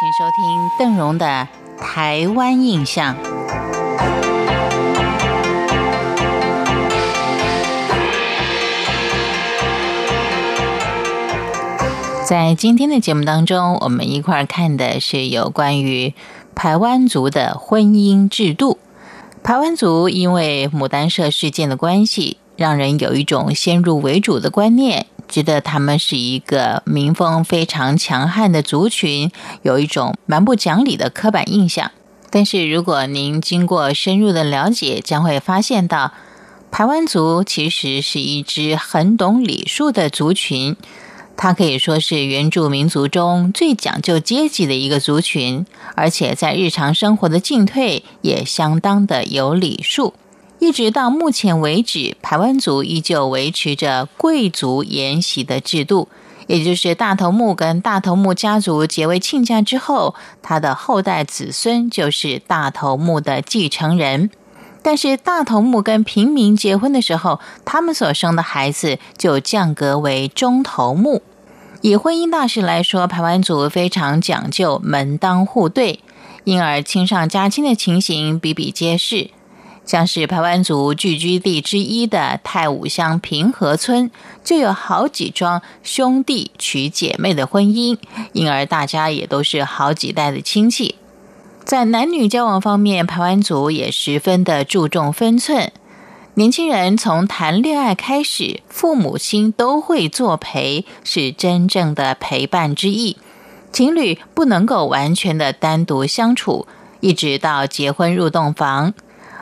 请收听邓荣的《台湾印象》。在今天的节目当中，我们一块儿看的是有关于台湾族的婚姻制度。台湾族因为牡丹社事件的关系，让人有一种先入为主的观念，觉得他们是一个民风非常强悍的族群，有一种蛮不讲理的刻板印象。但是如果您经过深入的了解，将会发现到，台湾族其实是一支很懂礼数的族群。它可以说是原住民族中最讲究阶级的一个族群，而且在日常生活的进退也相当的有礼数。一直到目前为止，台湾族依旧维持着贵族沿袭的制度，也就是大头目跟大头目家族结为亲家之后，他的后代子孙就是大头目的继承人。但是大头目跟平民结婚的时候，他们所生的孩子就降格为中头目。以婚姻大事来说，排湾族非常讲究门当户对，因而亲上加亲的情形比比皆是。像是排湾族聚居地之一的太武乡平和村，就有好几桩兄弟娶姐妹的婚姻，因而大家也都是好几代的亲戚。在男女交往方面，排湾族也十分的注重分寸。年轻人从谈恋爱开始，父母亲都会作陪，是真正的陪伴之意。情侣不能够完全的单独相处，一直到结婚入洞房，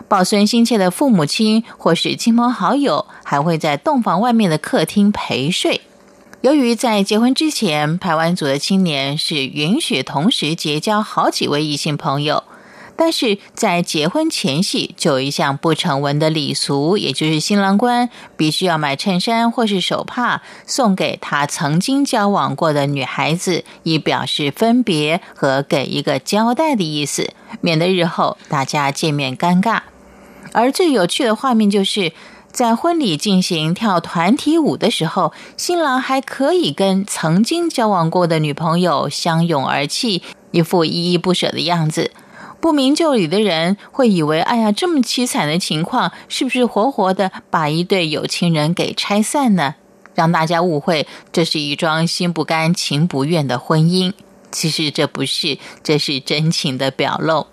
抱孙心切的父母亲或是亲朋好友，还会在洞房外面的客厅陪睡。由于在结婚之前，台湾族的青年是允许同时结交好几位异性朋友。但是在结婚前夕，就有一项不成文的礼俗，也就是新郎官必须要买衬衫或是手帕送给他曾经交往过的女孩子，以表示分别和给一个交代的意思，免得日后大家见面尴尬。而最有趣的画面，就是在婚礼进行跳团体舞的时候，新郎还可以跟曾经交往过的女朋友相拥而泣，一副依依不舍的样子。不明就里的人会以为，哎呀，这么凄惨的情况，是不是活活的把一对有情人给拆散呢？让大家误会这是一桩心不甘情不愿的婚姻。其实这不是，这是真情的表露。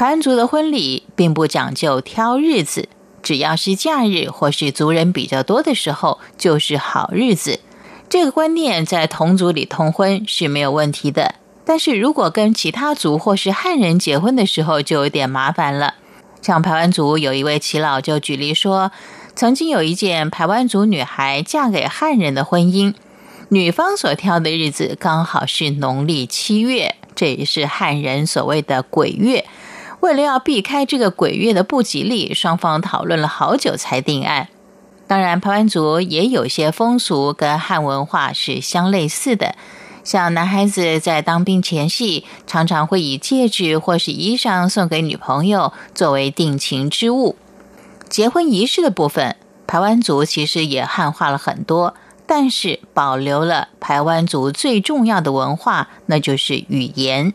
盘族的婚礼并不讲究挑日子，只要是假日或是族人比较多的时候，就是好日子。这个观念在同族里通婚是没有问题的。但是如果跟其他族或是汉人结婚的时候，就有点麻烦了。像排湾族有一位耆老就举例说，曾经有一件排湾族女孩嫁给汉人的婚姻，女方所挑的日子刚好是农历七月，这也是汉人所谓的鬼月。为了要避开这个鬼月的不吉利，双方讨论了好久才定案。当然，排湾族也有些风俗跟汉文化是相类似的。像男孩子在当兵前夕，常常会以戒指或是衣裳送给女朋友作为定情之物。结婚仪式的部分，排湾族其实也汉化了很多，但是保留了排湾族最重要的文化，那就是语言。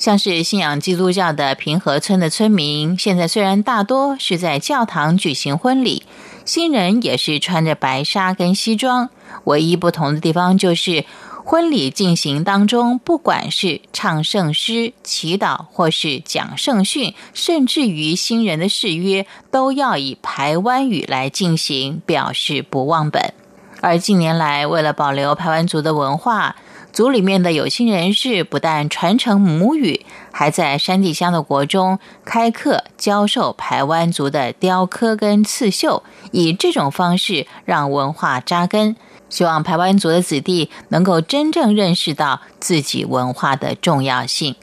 像是信仰基督教的平和村的村民，现在虽然大多是在教堂举行婚礼，新人也是穿着白纱跟西装，唯一不同的地方就是。婚礼进行当中，不管是唱圣诗、祈祷，或是讲圣训，甚至于新人的誓约，都要以排湾语来进行，表示不忘本。而近年来，为了保留排湾族的文化，族里面的有心人士不但传承母语，还在山地乡的国中开课教授排湾族的雕刻跟刺绣，以这种方式让文化扎根。希望排湾族的子弟能够真正认识到自己文化的重要性。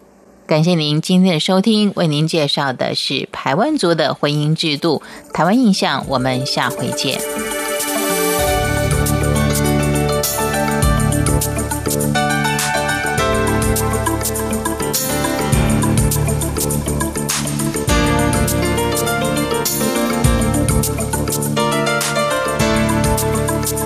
感谢您今天的收听，为您介绍的是排湾族的婚姻制度、台湾印象。我们下回见。